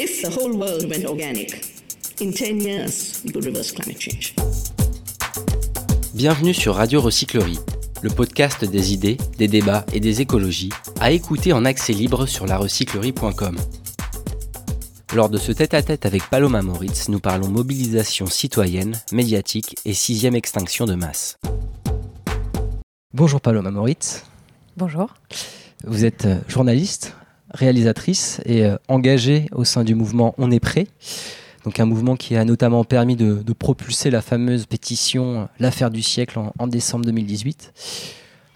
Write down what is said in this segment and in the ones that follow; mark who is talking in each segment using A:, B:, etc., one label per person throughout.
A: If the whole world went organic, in 10 years, we could reverse climate change.
B: Bienvenue sur Radio Recyclerie, le podcast des idées, des débats et des écologies, à écouter en accès libre sur larecyclerie.com. Lors de ce tête-à-tête avec Paloma Moritz, nous parlons mobilisation citoyenne, médiatique et sixième extinction de masse. Bonjour Paloma Moritz.
C: Bonjour.
B: Vous êtes euh, journaliste, réalisatrice et euh, engagée au sein du mouvement On est prêt. Donc un mouvement qui a notamment permis de, propulser la fameuse pétition euh, L'affaire du siècle en, décembre 2018.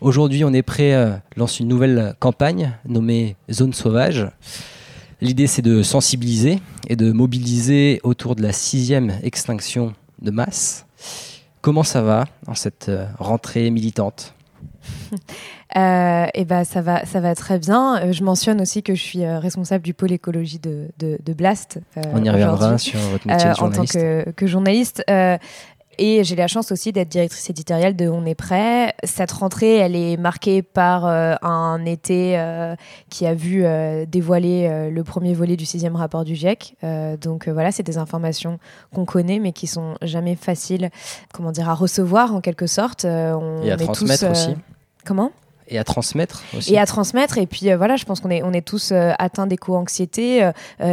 B: Aujourd'hui, On est prêt lance une nouvelle campagne nommée Zone sauvage. L'idée, c'est de sensibiliser et de mobiliser autour de la sixième extinction de masse. Comment ça va en cette rentrée militante?
C: euh, et ben ça va, ça va très bien. Euh, je mentionne aussi que je suis euh, responsable du pôle écologie de, de, Blast.
B: On y reviendra sur votre métier de journaliste.
C: En tant que, que journaliste. Et j'ai la chance aussi d'être directrice éditoriale de On est prêt. Cette rentrée, elle est marquée par un été qui a vu dévoiler le premier volet du sixième rapport du GIEC. donc voilà, c'est des informations qu'on connaît, mais qui sont jamais faciles, comment dire, à recevoir en quelque sorte.
B: on Et à transmettre aussi.
C: Comment
B: et à transmettre aussi.
C: Et à transmettre. Et puis euh, voilà, je pense qu'on est, on est tous euh, atteints d'éco-anxiété euh,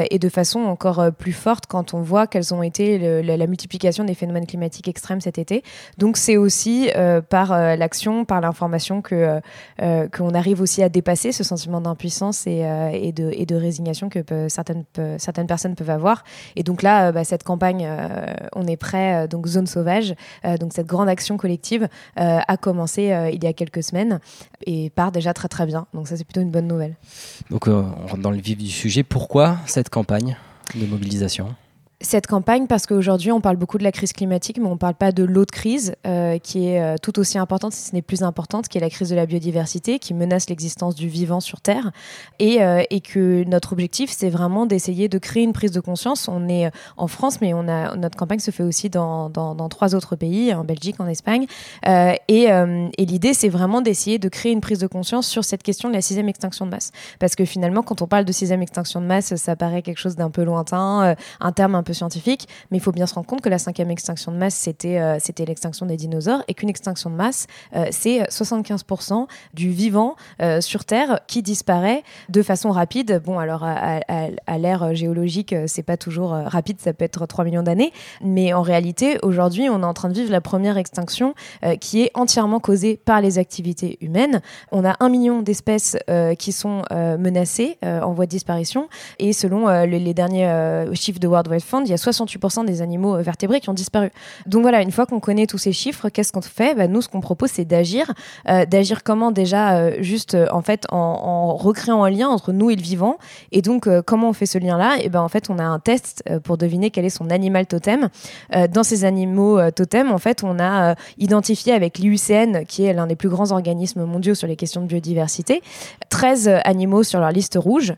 C: et de façon encore plus forte quand on voit quelles ont été la, multiplication des phénomènes climatiques extrêmes cet été. Donc c'est aussi par l'action, par l'information que qu'on arrive aussi à dépasser ce sentiment d'impuissance et, et, de, et de résignation que certaines, certaines personnes peuvent avoir. Et donc là, bah, cette campagne, on est prêt, donc Zone Sauvage, donc cette grande action collective a commencé il y a quelques semaines et part déjà très très bien. Donc ça c'est plutôt une bonne nouvelle.
B: Donc euh, on rentre dans le vif du sujet. Pourquoi cette campagne de mobilisation?
C: Cette campagne parce qu'aujourd'hui on parle beaucoup de la crise climatique mais on ne parle pas de l'autre crise euh, qui est euh, tout aussi importante si ce n'est plus importante qui est la crise de la biodiversité qui menace l'existence du vivant sur Terre. Et, euh, et que notre objectif c'est vraiment d'essayer de créer une prise de conscience. On est en France mais on a, notre campagne se fait aussi dans, dans, dans trois autres pays en Belgique en Espagne. Et, et l'idée c'est vraiment d'essayer de créer une prise de conscience sur cette question de la sixième extinction de masse. Parce que finalement quand on parle de sixième extinction de masse ça paraît quelque chose d'un peu lointain un terme un peu scientifique, mais il faut bien se rendre compte que la cinquième extinction de masse, c'était euh, l'extinction des dinosaures, et qu'une extinction de masse, euh, c'est 75% du vivant euh, sur Terre qui disparaît de façon rapide. Bon, alors à, à, l'ère géologique, c'est pas toujours rapide, ça peut être 3 millions d'années, mais en réalité, aujourd'hui, on est en train de vivre la première extinction qui est entièrement causée par les activités humaines. On a un million d'espèces qui sont menacées en voie de disparition, et selon les, derniers chiffres de World Wide Fund, il y a 68% des animaux euh, vertébrés qui ont disparu. Donc voilà, une fois qu'on connaît tous ces chiffres, qu'est-ce qu'on fait? Bah, Nous, ce qu'on propose, c'est d'agir. Euh, d'agir comment déjà euh, Juste en fait en, recréant un lien entre nous et le vivant. Et donc, comment on fait ce lien-là? Et ben en fait, on a un test pour deviner quel est son animal totem. dans ces animaux totems, en fait, on a identifié avec l'IUCN, qui est l'un des plus grands organismes mondiaux sur les questions de biodiversité, 13 animaux sur leur liste rouge.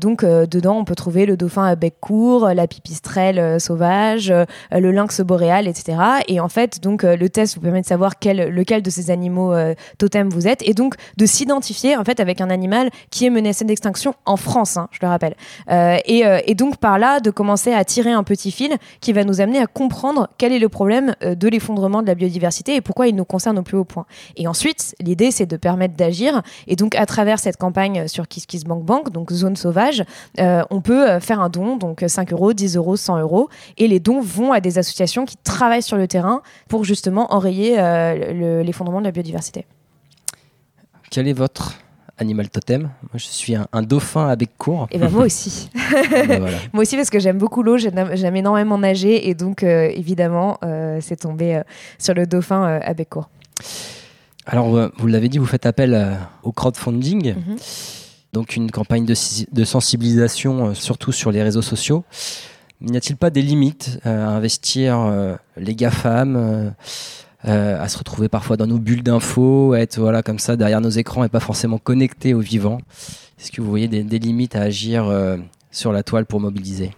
C: donc, dedans, on peut trouver le dauphin à bec court, la pipistrelle, euh, sauvage, euh, le lynx boréal, etc. Et en fait, donc euh, le test vous permet de savoir quel, lequel de ces animaux totems vous êtes et donc de s'identifier en fait avec un animal qui est menacé d'extinction en France, hein, je le rappelle. Et, et, donc par là, de commencer à tirer un petit fil qui va nous amener à comprendre quel est le problème de l'effondrement de la biodiversité et pourquoi il nous concerne au plus haut point. Et ensuite, l'idée, c'est de permettre d'agir. Et donc, à travers cette campagne sur KissKissBankBank, donc zone sauvage, on peut faire un don, donc 5 euros, 10 euros, 100 euros et les dons vont à des associations qui travaillent sur le terrain pour justement enrayer euh, l'effondrement de la biodiversité.
B: Quel est votre animal totem? Moi, je suis un, dauphin avec court.
C: Et ben moi aussi. Ben moi aussi parce que j'aime beaucoup l'eau, j'aime énormément nager et donc euh, évidemment euh, c'est tombé sur le dauphin avec court.
B: Alors vous l'avez dit, vous faites appel au crowdfunding. Mhm. Donc une campagne de, de sensibilisation surtout sur les réseaux sociaux. N'y a-t-il pas des limites euh, à investir euh, les GAFAM euh, à se retrouver parfois dans nos bulles d'infos, à être voilà comme ça derrière nos écrans et pas forcément connectés au vivant? Est-ce que vous voyez des limites à agir sur la toile pour mobiliser?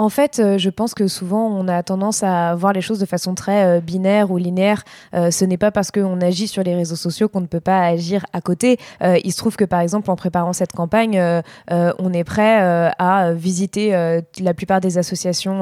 C: En fait, euh, je pense que souvent on a tendance à voir les choses de façon très euh, binaire ou linéaire. Euh, ce n'est pas parce qu'on agit sur les réseaux sociaux qu'on ne peut pas agir à côté. Il se trouve que par exemple en préparant cette campagne, on est prêt à visiter la plupart des associations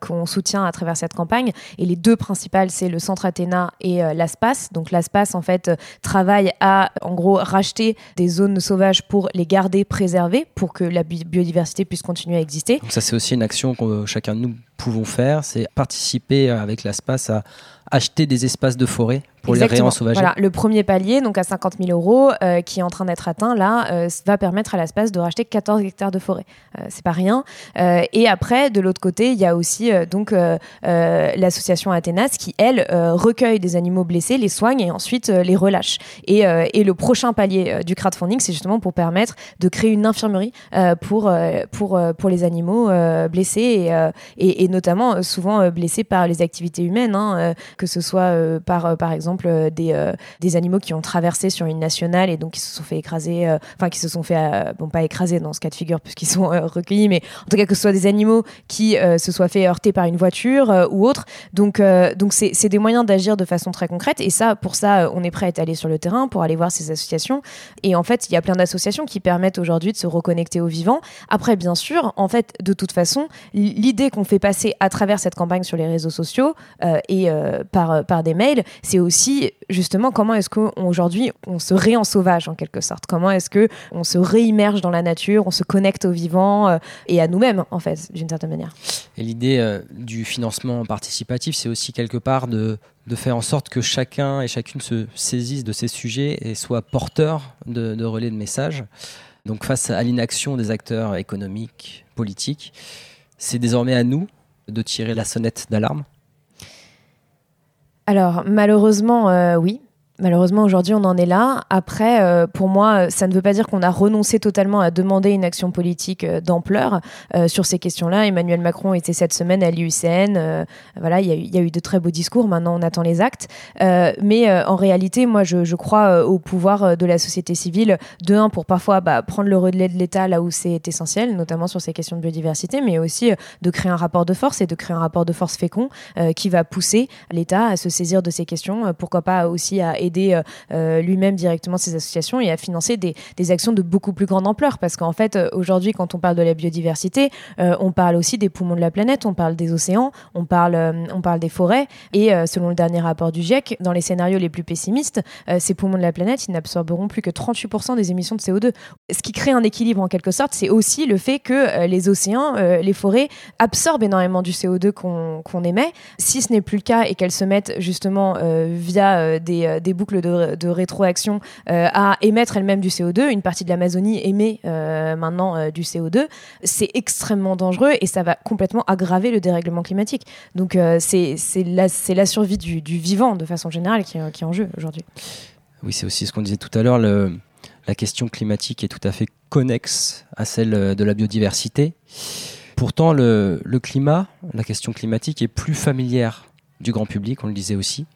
C: qu'on soutient à travers cette campagne. Et les deux principales, c'est le Centre Athéna et l'ASPAS. Donc l'ASPAS en fait travaille à en gros racheter des zones sauvages pour les garder préservées, pour que la bi- biodiversité puisse continuer à exister.
B: Donc ça, c'est aussi une action euh, chacun de nous pouvons faire, c'est participer avec l'ASPAS à acheter des espaces de forêt pour les réensauvager.
C: Voilà, le premier palier, donc à 50 000 euros, euh, qui est en train d'être atteint, là, euh, va permettre à l'espace de racheter 14 hectares de forêt. Euh, c'est pas rien. Euh, et après, de l'autre côté, il y a aussi donc l'association Athénas qui, elle, recueille des animaux blessés, les soigne et ensuite les relâche. Et, et le prochain palier du crowdfunding, c'est justement pour permettre de créer une infirmerie pour, pour, pour les animaux blessés et, et, et notamment souvent blessés par les activités humaines, hein, que ce soit euh, par, euh, par exemple euh, des, des animaux qui ont traversé sur une nationale et donc qui se sont fait écraser, enfin qui se sont fait, bon pas écraser dans ce cas de figure puisqu'ils sont recueillis, mais en tout cas que ce soit des animaux qui se soient fait heurter par une voiture ou autre. Donc donc c'est c'est des moyens d'agir de façon très concrète et ça pour ça on est prêt à être allé sur le terrain pour aller voir ces associations et en fait il y a plein d'associations qui permettent aujourd'hui de se reconnecter aux vivants. Après bien sûr en fait de toute façon l'idée qu'on fait passer à travers cette campagne sur les réseaux sociaux euh, et euh, par, par des mails, c'est aussi justement comment est-ce qu'aujourd'hui on se réensauvage en quelque sorte? Comment est-ce que on se réimmerge dans la nature, on se connecte aux vivants euh, et à nous-mêmes en fait d'une certaine manière?
B: Et l'idée euh, du financement participatif, c'est aussi quelque part de, de faire en sorte que chacun et chacune se saisisse de ces sujets et soit porteur de, de relais de messages. Donc face à l'inaction des acteurs économiques, politiques, c'est désormais à nous de tirer la sonnette d'alarme.
C: Alors malheureusement euh, oui. Malheureusement, aujourd'hui, on en est là. Après, euh, pour moi, ça ne veut pas dire qu'on a renoncé totalement à demander une action politique euh, d'ampleur euh, sur ces questions-là. Emmanuel Macron était cette semaine à l'IUCN. euh, voilà, il y, a eu- de très beaux discours. Maintenant, on attend les actes. Euh, mais euh, en réalité, moi, je, crois euh, au pouvoir euh, de la société civile. De un, pour parfois bah, prendre le relais de l'État là où c'est essentiel, notamment sur ces questions de biodiversité, mais aussi euh, de créer un rapport de force et de créer un rapport de force fécond euh, qui va pousser l'État à se saisir de ces questions. Euh, pourquoi pas aussi à euh, euh, lui-même directement ces associations et à financer des, actions de beaucoup plus grande ampleur. Parce qu'en fait, euh, aujourd'hui, quand on parle de la biodiversité, on parle aussi des poumons de la planète, on parle des océans, on parle, on parle des forêts. Et selon le dernier rapport du GIEC, dans les scénarios les plus pessimistes, ces poumons de la planète, n'absorberont plus que 38% des émissions de CO2. Ce qui crée un équilibre en quelque sorte, c'est aussi le fait que les océans, les forêts absorbent énormément du CO2 qu'on émet. Si ce n'est plus le cas et qu'elles se mettent justement via des, des boucles de, de rétroaction euh, à émettre elles-mêmes du CO2, une partie de l'Amazonie émet euh, maintenant euh, du CO2, c'est extrêmement dangereux et ça va complètement aggraver le dérèglement climatique. Donc c'est la, la survie du, du vivant de façon générale qui, est- qui est en jeu aujourd'hui.
B: Oui, c'est aussi ce qu'on disait tout à l'heure. le- La question climatique est tout à fait connexe à celle de la biodiversité. Pourtant, le, le climat, la question climatique est plus familière du grand public, on le disait aussi.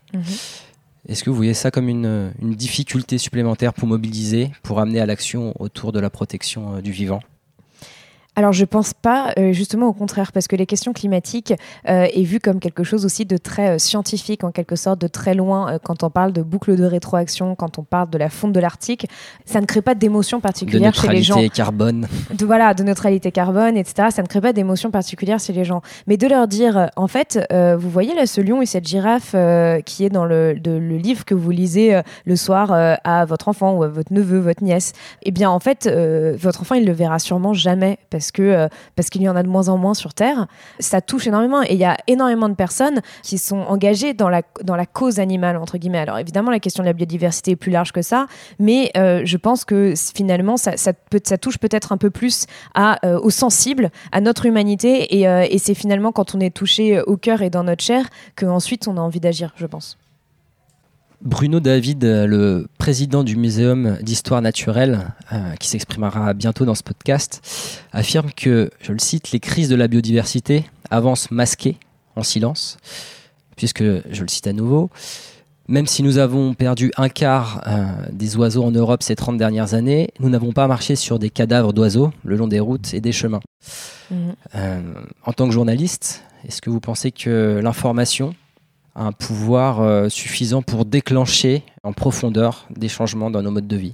B: Est-ce que vous voyez ça comme une, difficulté supplémentaire pour mobiliser, pour amener à l'action autour de la protection euh, du vivant?
C: Alors je pense pas, euh, justement au contraire, parce que les questions climatiques euh, est vues comme quelque chose aussi de très euh, scientifique, en quelque sorte, de très loin. euh, quand on parle de boucle de rétroaction, quand on parle de la fonte de l'Arctique, ça ne crée pas d'émotion
B: De
C: particulière chez les gens.
B: neutralité carbone
C: de voilà de neutralité carbone etc ça ne crée pas d'émotion particulière chez les gens mais de leur dire en fait vous voyez là ce lion et cette girafe qui est dans le, de- le livre que vous lisez le soir à votre enfant ou à votre neveu votre nièce eh bien en fait votre enfant il le verra sûrement jamais parce que euh, parce qu'il y en a de moins en moins sur terre ça touche énormément et il y a énormément de personnes qui sont engagées dans la dans la cause animale entre guillemets alors évidemment la question de la biodiversité est plus large que ça mais euh, je pense que finalement ça, ça touche peut-être un peu plus à, euh, aux sensibles, à notre humanité et, euh, et c'est finalement quand on est touché au cœur et dans notre chair qu'ensuite on a envie d'agir, je pense.
B: Bruno David, euh, le président du Muséum d'histoire naturelle, euh, qui s'exprimera bientôt dans ce podcast, affirme que, je le cite, les crises de la biodiversité avancent masquées, en silence, puisque, je le cite à nouveau, Même si nous avons perdu un quart euh, des oiseaux en Europe ces 30 dernières années, nous n'avons pas marché sur des cadavres d'oiseaux le long des routes et des chemins. Euh, en tant que journaliste, est-ce que vous pensez que l'information un pouvoir euh, suffisant pour déclencher en profondeur des changements dans nos modes de vie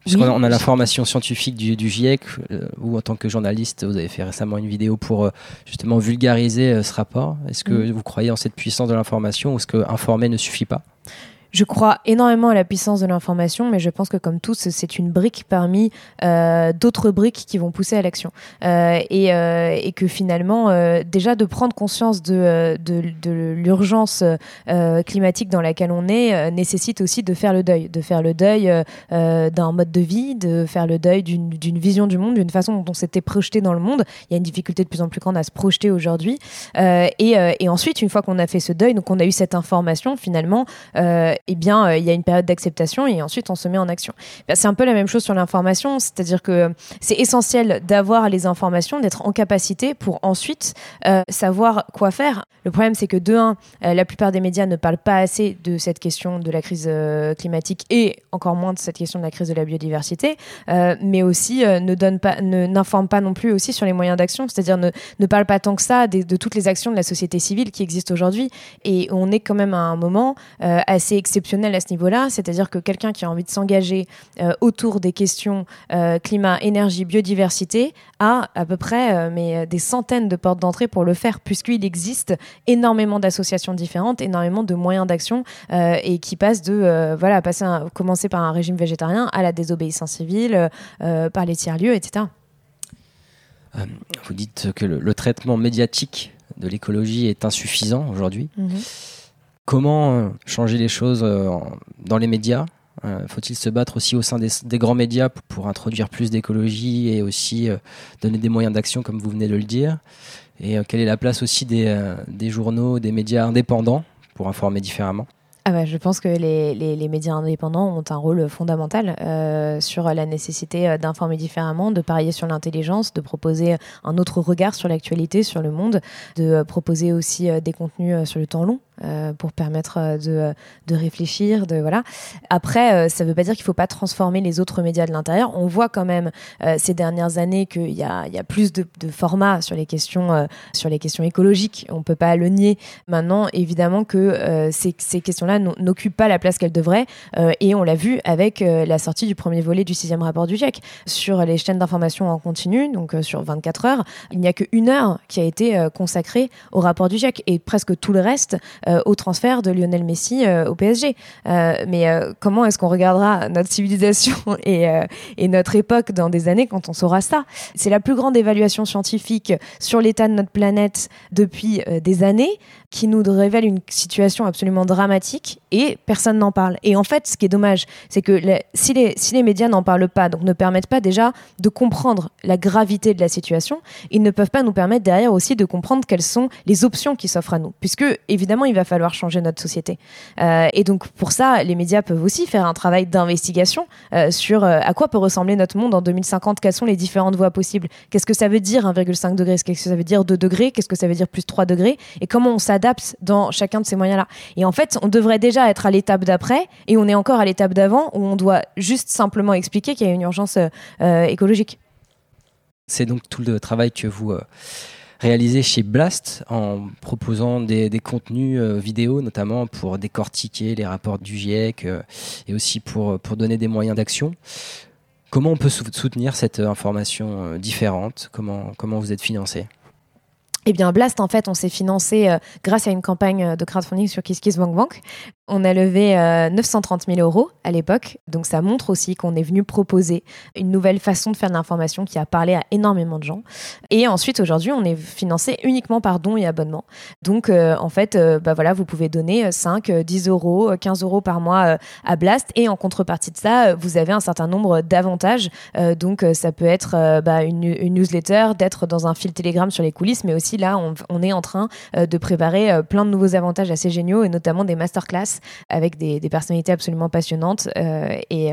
B: Puisqu'on
C: Oui.
B: on a la formation scientifique du, du GIEC, euh, vous en tant que journaliste, vous avez fait récemment une vidéo pour euh, justement vulgariser euh, ce rapport. Est-ce que
C: Mhm.
B: vous croyez en cette puissance de l'information ou est-ce que informer ne suffit pas?
C: Je crois énormément à la puissance de l'information, mais je pense que comme tous, c'est une brique parmi euh, d'autres briques qui vont pousser à l'action. Euh, et, euh, et que finalement, euh, déjà de prendre conscience de, euh, de, de l'urgence euh, climatique dans laquelle on est nécessite aussi de faire le deuil, de faire le deuil d'un mode de vie, de faire le deuil d'une vision du monde, d'une façon dont on s'était projeté dans le monde. Il y a une difficulté de plus en plus grande à se projeter aujourd'hui. Et, et ensuite, une fois qu'on a fait ce deuil, donc on a eu cette information finalement. Euh, eh bien, euh, il y a une période d'acceptation et ensuite on se met en action. Ben, c'est un peu la même chose sur l'information, c'est-à-dire que c'est essentiel d'avoir les informations, d'être en capacité pour ensuite euh, savoir quoi faire. Le problème, c'est que de un, euh, la plupart des médias ne parlent pas assez de cette question de la crise euh, climatique et encore moins de cette question de la crise de la biodiversité, euh, mais aussi euh, ne donnent pas, n'informent pas non plus aussi sur les moyens d'action, c'est-à-dire ne, ne parlent pas tant que ça des- de toutes les actions de la société civile qui existent aujourd'hui. Et on est quand même à un moment euh, assez exceptionnel à ce niveau-là, c'est-à-dire que quelqu'un qui a envie de s'engager euh, autour des questions euh, climat, énergie, biodiversité a à peu près euh, mais, des centaines de portes d'entrée pour le faire, puisqu'il existe énormément d'associations différentes, énormément de moyens d'action et qui passent de voilà passer un- commencer par un régime végétarien à la désobéissance civile, par les tiers-lieux, etc.
B: Vous dites que le, le traitement médiatique de l'écologie est insuffisant aujourd'hui. Comment euh, changer les choses euh, dans les médias Euh, Faut-il se battre aussi au sein des, grands médias pour, introduire plus d'écologie et aussi donner des moyens d'action, comme vous venez de le dire? Et quelle est la place aussi des journaux, des médias indépendants pour informer différemment?
C: Ah bah, je pense que les, les- médias indépendants ont un rôle fondamental euh, sur la nécessité euh, d'informer différemment, de parier sur l'intelligence, de proposer un autre regard sur l'actualité, sur le monde, de euh, proposer aussi des contenus sur le temps long. pour permettre de, de réfléchir, voilà. Après, ça ne veut pas dire qu'il ne faut pas transformer les autres médias de l'intérieur. On voit quand même ces dernières années qu'il y a, y a plus de, formats sur les questions, sur les questions écologiques. On ne peut pas le nier. Maintenant, évidemment que ces questions-là n'o- n'occupent pas la place qu'elles devraient. Euh, et on l'a vu avec euh, la sortie du premier volet du sixième rapport du GIEC. Sur les chaînes d'information en continu, donc euh, sur 24 heures, il n'y a qu'une heure qui a été consacrée au rapport du GIEC et presque tout le reste au transfert de Lionel Messi au PSG. Mais comment est-ce qu'on regardera notre civilisation et, notre époque dans des années quand on saura ça? C'est la plus grande évaluation scientifique sur l'état de notre planète depuis des années qui nous révèle une situation absolument dramatique et personne n'en parle. Et en fait, ce qui est dommage, c'est que si, les, si les médias n'en parlent pas, donc ne permettent pas déjà de comprendre la gravité de la situation, ils ne peuvent pas nous permettre derrière aussi de comprendre quelles sont les options qui s'offrent à nous. Puisque, évidemment, il va falloir changer notre société. Euh, et donc, pour ça, les médias peuvent aussi faire un travail d'investigation euh, sur euh, à quoi peut ressembler notre monde en 2050, quelles sont les différentes voies possibles, qu'est-ce que ça veut dire 1,5 degré, qu'est-ce que ça veut dire 2 degrés, qu'est-ce que ça veut dire plus 3 degrés, et comment on s'adapte dans chacun de ces moyens-là. Et en fait, on devrait déjà être à l'étape d'après, et on est encore à l'étape d'avant, où on doit juste simplement expliquer qu'il y a une urgence euh, euh, écologique.
B: C'est donc tout le travail que vous euh, réalisez chez Blast en proposant des, contenus vidéo, notamment pour décortiquer les rapports du GIEC et aussi pour, pour donner des moyens d'action. Comment on peut sou- soutenir cette information différente? Comment, comment vous êtes financé?
C: Eh bien, Blast, en fait, on s'est financé euh, grâce à une campagne euh, de crowdfunding sur KissKissBankBank. On a levé euh, 930 000 euros à l'époque. Donc, ça montre aussi qu'on est venu proposer une nouvelle façon de faire de l'information qui a parlé à énormément de gens. Et ensuite, aujourd'hui, on est financé uniquement par dons et abonnements. Donc, euh, en fait, euh, bah voilà, vous pouvez donner euh, 5, euh, 10 euros, euh, 15 euros par mois euh, à Blast. Et en contrepartie de ça, euh, vous avez un certain nombre d'avantages. Euh, donc, euh, ça peut être euh, bah, une, une newsletter, d'être dans un fil Telegram sur les coulisses, mais aussi aussi là, on, on est en train euh, de préparer euh, plein de nouveaux avantages assez géniaux et notamment des masterclass avec des, des personnalités absolument passionnantes. euh, et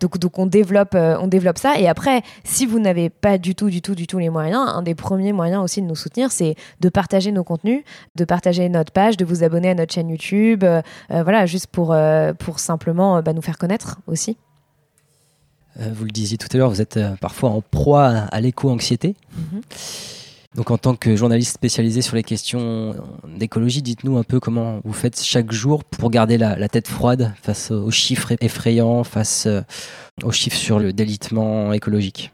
C: donc, donc on développe, on développe ça. Et après, si vous n'avez pas du tout, du tout, du tout les moyens, un des premiers moyens aussi de nous soutenir, c'est de partager nos contenus, de partager notre page, de vous abonner à notre chaîne YouTube, euh, voilà, juste pour, euh, pour simplement bah, nous faire connaître aussi.
B: Euh, vous le disiez tout à l'heure, vous êtes parfois en proie à, l'éco-anxiété.
C: Mhm.
B: Donc en tant que journaliste spécialisé sur les questions d'écologie, dites-nous un peu comment vous faites chaque jour pour garder la, la tête froide face aux chiffres effrayants, face euh, aux chiffres sur le délitement écologique.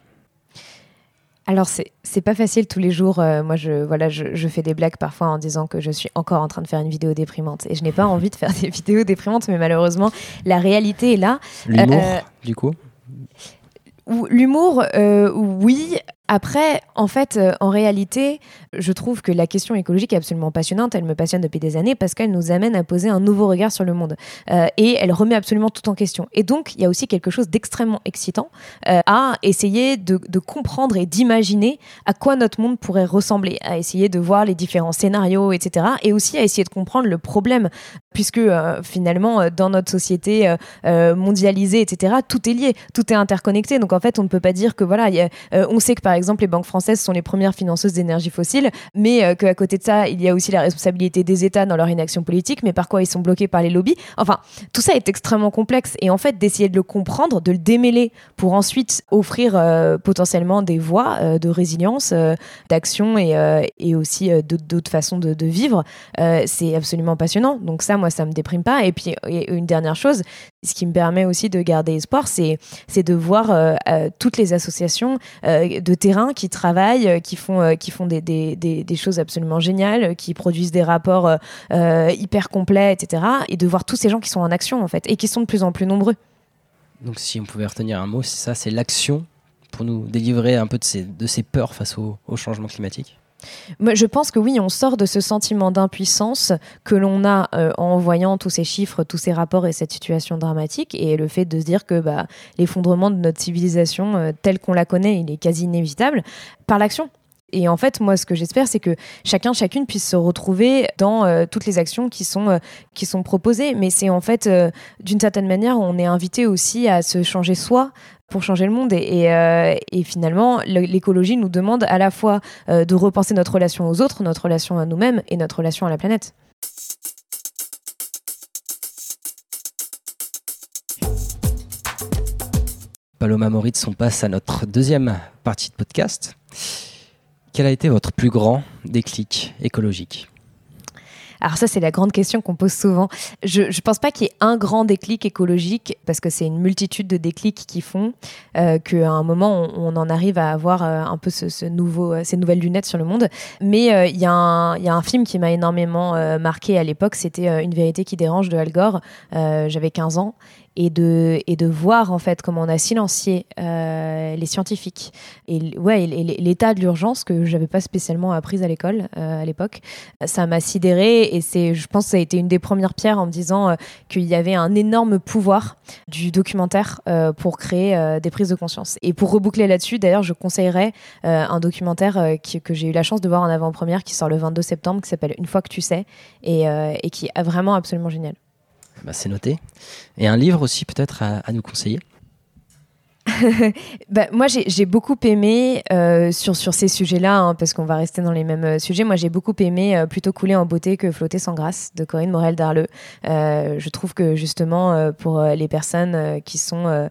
C: Alors c'est c'est pas facile tous les jours. Euh, moi je voilà je, je fais des blagues parfois en disant que je suis encore en train de faire une vidéo déprimante et je n'ai pas envie de faire des vidéos déprimantes, mais malheureusement la réalité est là.
B: L'humour,
C: Euh,
B: du coup?
C: Ou- L'humour, euh, oui. Après, en fait, euh, en réalité, je trouve que la question écologique est absolument passionnante. Elle me passionne depuis des années parce qu'elle nous amène à poser un nouveau regard sur le monde. Euh, et elle remet absolument tout en question. Et donc, il y a aussi quelque chose d'extrêmement excitant euh, à essayer de, comprendre et d'imaginer à quoi notre monde pourrait ressembler, à essayer de voir les différents scénarios, etc. Et aussi à essayer de comprendre le problème, puisque finalement, dans notre société mondialisée, etc., tout est lié, tout est interconnecté. Donc en fait, on ne peut pas dire que voilà, on sait que par exemple les banques françaises sont les premières financeuses d'énergie fossile, mais euh, qu'à côté de ça, il y a aussi la responsabilité des États dans leur inaction politique, mais par quoi ils sont bloqués par les lobbies. Enfin, tout ça est extrêmement complexe et en fait d'essayer de le comprendre, de le démêler pour ensuite offrir euh, potentiellement des voies euh, de résilience, euh, d'action et, et aussi d'autres façons de, vivre, c'est absolument passionnant. Donc ça, moi, ça me déprime pas. Et puis une dernière chose, ce qui me permet aussi de garder espoir, c'est de voir toutes les associations de terrain qui travaillent, euh, qui font, euh, qui font des, choses absolument géniales, euh, qui produisent des rapports hyper complets, etc. Et de voir tous ces gens qui sont en action, en fait, et qui sont de plus en plus nombreux.
B: Donc si on pouvait retenir un mot, c'est ça, c'est l'action pour nous délivrer un peu de ces, peurs face au changement climatique?
C: Je pense que oui, on sort de ce sentiment d'impuissance que l'on a euh, en voyant tous ces chiffres, tous ces rapports et cette situation dramatique, et le fait de se dire que bah, l'effondrement de notre civilisation euh, telle qu'on la connaît, il est quasi inévitable par l'action. Et en fait, moi, ce que j'espère, c'est que chacun, chacune puisse se retrouver dans euh, toutes les actions qui sont, qui sont proposées. Mais c'est en fait, d'une certaine manière, on est invité aussi à se changer soi pour changer le monde. Et, euh, finalement, le- l'écologie nous demande à la fois euh, de repenser notre relation aux autres, notre relation à nous-mêmes et notre relation à la planète.
B: Paloma Moritz, on passe à notre deuxième partie de podcast. Quel a été votre plus grand déclic écologique?
C: Alors ça, c'est la grande question qu'on pose souvent. Je ne pense pas qu'il y ait un grand déclic écologique, parce que c'est une multitude de déclics qui font euh, qu'à un moment, on, en arrive à avoir euh, un peu ce, nouveau, euh, ces nouvelles lunettes sur le monde. Mais il y, a un- il y a un film qui m'a énormément marqué à l'époque, c'était Une vérité qui dérange de Al Gore. J'avais 15 ans. Et de, et de voir en fait comment on a silencié euh, les scientifiques. Et ouais l'état de l'urgence que j'avais pas spécialement appris à l'école euh, à l'époque ça m'a sidéré et c'est je pense que ça a été une des premières pierres en me disant euh, qu'il y avait un énorme pouvoir du documentaire euh, pour créer euh, des prises de conscience. Et pour reboucler là-dessus d'ailleurs je conseillerais un documentaire que j'ai eu la chance de voir en avant-première qui sort le 22 septembre qui s'appelle Une fois que tu sais et, et qui est vraiment absolument génial
B: Bah, C'est noté. Et un livre aussi peut-être à, nous conseiller?
C: Bah, moi, j'ai beaucoup aimé euh, sur, ces sujets-là, hein, parce qu'on va rester dans les mêmes euh, sujets. Moi, j'ai beaucoup aimé euh, Plutôt couler en beauté que flotter sans grâce de Corinne Morel-Darleux. Euh, je trouve que justement, pour les personnes qui sont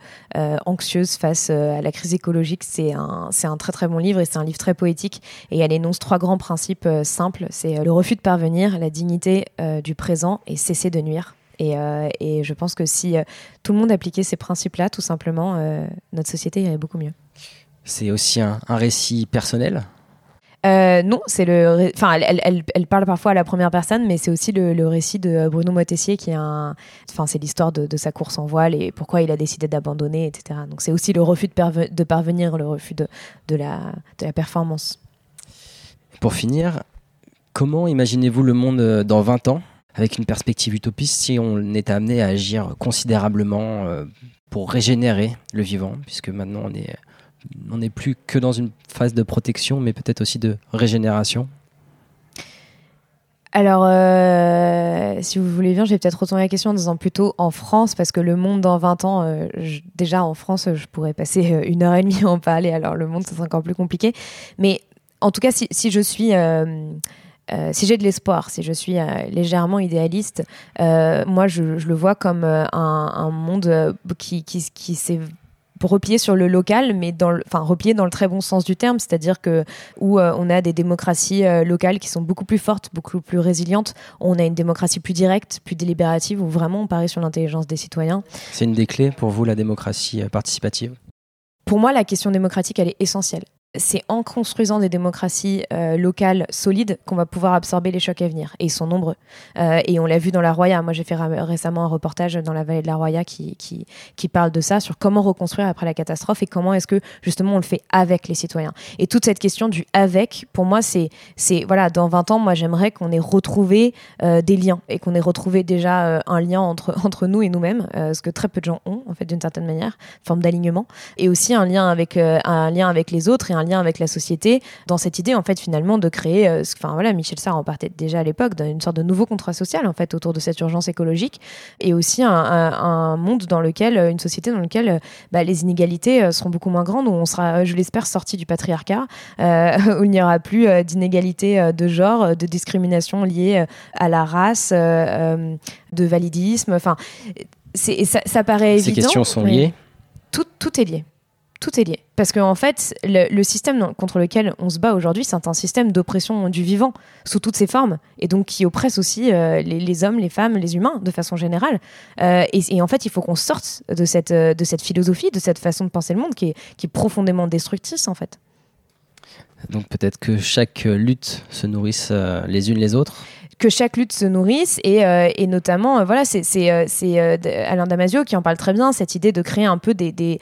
C: anxieuses face à la crise écologique, c'est un, très très bon livre et c'est un livre très poétique. Et elle énonce trois grands principes simples c'est le refus de parvenir, la dignité du présent et cesser de nuire. Et, euh, et je pense que si euh, tout le monde appliquait ces principes-là, tout simplement, euh, notre société irait beaucoup mieux.
B: C'est aussi un, un récit personnel?
C: Non, c'est le. Enfin, elle, elle- elle- elle parle parfois à la première personne, mais c'est aussi le, le récit de Bruno Moitessier qui est un. Enfin, c'est l'histoire de, de sa course en voile et pourquoi il a décidé d'abandonner, etc. Donc, c'est aussi le refus de, parve- de parvenir, le refus de, de, la, de la performance.
B: Pour finir, comment imaginez-vous le monde dans 20 ans? Avec une perspective utopiste si on était amené à agir considérablement euh, pour régénérer le vivant, puisque maintenant on est n'est plus que dans une phase de protection, mais peut-être aussi de régénération.
C: alors, euh, si vous voulez bien, je vais peut-être retourner la question en disant plutôt en France, parce que le monde dans 20 ans, euh, déjà en France, je pourrais passer une heure et demie à en parler, alors le monde, serait encore plus compliqué. Mais en tout cas, si, je suis... euh, si j'ai de l'espoir, si je suis euh, légèrement idéaliste, euh, moi je, je le vois comme un, un monde qui, qui, qui s'est replié sur le local, mais dans le, enfin replié dans le très bon sens du terme, c'est-à-dire que où euh, on a des démocraties euh, locales qui sont beaucoup plus fortes, beaucoup plus résilientes. On a une démocratie plus directe, plus délibérative, où vraiment on parie sur l'intelligence des citoyens.
B: C'est une des clés pour vous, la démocratie participative?
C: Pour moi, la question démocratique, elle est essentielle. C'est en construisant des démocraties euh, locales solides qu'on va pouvoir absorber les chocs à venir. Et ils sont nombreux. Euh, et on l'a vu dans la Roya. Moi, j'ai fait récemment un reportage dans la vallée de la Roya qui, qui, qui parle de ça, sur comment reconstruire après la catastrophe et comment est-ce que justement on le fait avec les citoyens. Et toute cette question du avec, pour moi, c'est, c'est voilà, dans 20 ans, moi j'aimerais qu'on ait retrouvé euh, des liens et qu'on ait retrouvé déjà un lien entre, entre nous et nous-mêmes, ce que très peu de gens ont, en fait, d'une certaine manière, forme d'alignement, et aussi un lien avec, un lien avec les autres et un lien avec la société, dans cette idée, en fait, finalement, de créer, euh, enfin voilà, Michel Sarr en partait déjà à l'époque, d'une sorte de nouveau contrat social, en fait, autour de cette urgence écologique, et aussi un, un- un monde dans lequel, euh, une société dans laquelle euh, bah, les inégalités euh, seront beaucoup moins grandes, où on sera, euh, je l'espère, sorti du patriarcat, euh, où il n'y aura plus euh, d'inégalités euh, de genre, euh, de discrimination liée euh, à la race, euh, euh, de validisme, enfin, ça, ça paraît
B: Ces
C: évident.
B: questions sont liées?
C: Tout, tout est lié. Tout est lié. Parce qu'en fait, le, système contre lequel on se bat aujourd'hui, c'est un système d'oppression du vivant sous toutes ses formes, et donc qui oppresse aussi euh, les, hommes, les femmes, les humains de façon générale. Euh, et, en fait, il faut qu'on sorte de cette, euh, de cette philosophie, de cette façon de penser le monde qui est, profondément destructrice, en fait.
B: Donc peut-être que chaque lutte se nourrisse les unes les autres?
C: Que chaque lutte se nourrisse et, euh, notamment euh, voilà c'est euh, Alain Damasio qui en parle très bien cette idée de créer un peu des,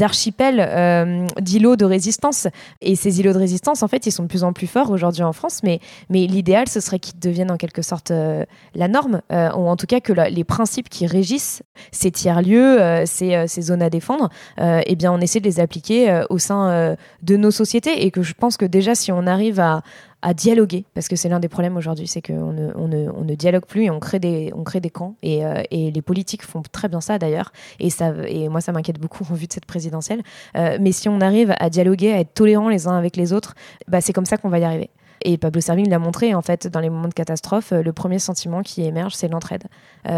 C: archipels d'îlots de résistance. Et ces îlots de résistance en fait ils sont de plus en plus forts aujourd'hui en France mais l'idéal ce serait qu'ils deviennent en quelque sorte la norme ou en tout cas que les principes qui régissent ces tiers lieux euh, ces, ces zones à défendre eh bien on essaie de les appliquer au sein de nos sociétés. Et que je pense que déjà si on arrive à à dialoguer, parce que c'est l'un des problèmes aujourd'hui, c'est qu'on ne, on ne, on ne dialogue plus et on crée des, on crée des camps. Et, euh, et les politiques font très bien ça d'ailleurs. Et, et moi, ça m'inquiète beaucoup en vue de cette présidentielle. Euh, mais si on arrive à dialoguer, à être tolérants les uns avec les autres, bah, c'est comme ça qu'on va y arriver. Et Pablo Servigne l'a montré, en fait, dans les moments de catastrophe, euh, le premier sentiment qui émerge, c'est l'entraide.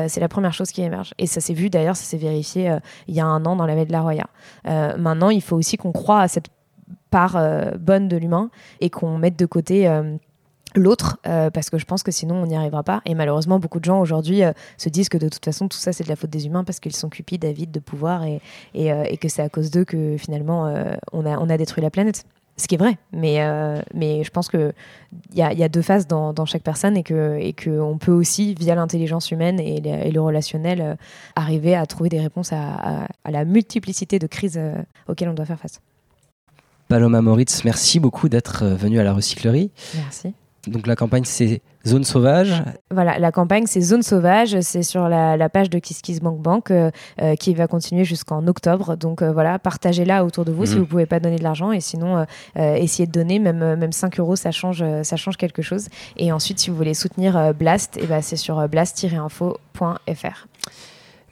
C: C'est la première chose qui émerge. Et ça s'est vu, d'ailleurs, ça s'est vérifié il y a un an dans la vallée de la Roya. Maintenant, il faut aussi qu'on croit à cette part euh, bonne de l'humain et qu'on mette de côté euh, l'autre euh, parce que je pense que sinon on n'y arrivera pas. Et malheureusement beaucoup de gens aujourd'hui se disent que de toute façon tout ça c'est de la faute des humains parce qu'ils sont cupides avides de pouvoir et, et, que c'est à cause d'eux que finalement on, a, on a détruit la planète. Ce qui est vrai mais, mais je pense que il y a, y a deux phases dans, chaque personne et que et que on peut aussi via l'intelligence humaine et, le- relationnel arriver à trouver des réponses à, la multiplicité de crises auxquelles on doit faire face
B: Paloma Moritz, merci beaucoup d'être euh, venu à la recyclerie.
C: merci
B: Donc la campagne c'est Zone Sauvage.
C: Voilà, la campagne, c'est Zone Sauvage, c'est sur la, la page de Kiss Kiss Bank Bank euh, euh, qui va continuer jusqu'en octobre. Donc euh, voilà, partagez-la autour de vous si
B: Mhm.
C: vous pouvez pas donner de l'argent et sinon essayez de donner, même, même 5 euros, ça change, ça change quelque chose. Et ensuite, si vous voulez soutenir Blast, et ben c'est sur blast-info.fr.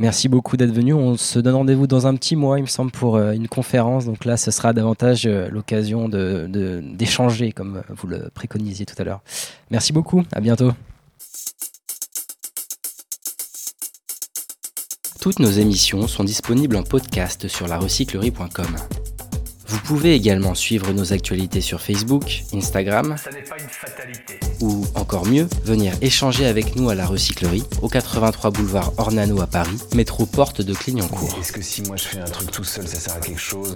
B: Merci beaucoup d'être venu. On se donne rendez-vous dans un petit mois, il me semble, pour euh, une conférence. Donc là, ce sera davantage euh, l'occasion de- de- d'échanger, comme vous le préconisiez tout à l'heure. Merci beaucoup. À bientôt. Toutes nos émissions sont disponibles en podcast sur larecyclerie.com. Vous pouvez également suivre nos actualités sur Facebook, Instagram
D: Ça n'est pas une fatalité.
B: Ou encore mieux, venir échanger avec nous à la recyclerie au 83 boulevard Ornano à Paris, métro porte de Clignancourt.
D: Est-ce que si moi je fais un truc tout seul, ça sert à quelque chose?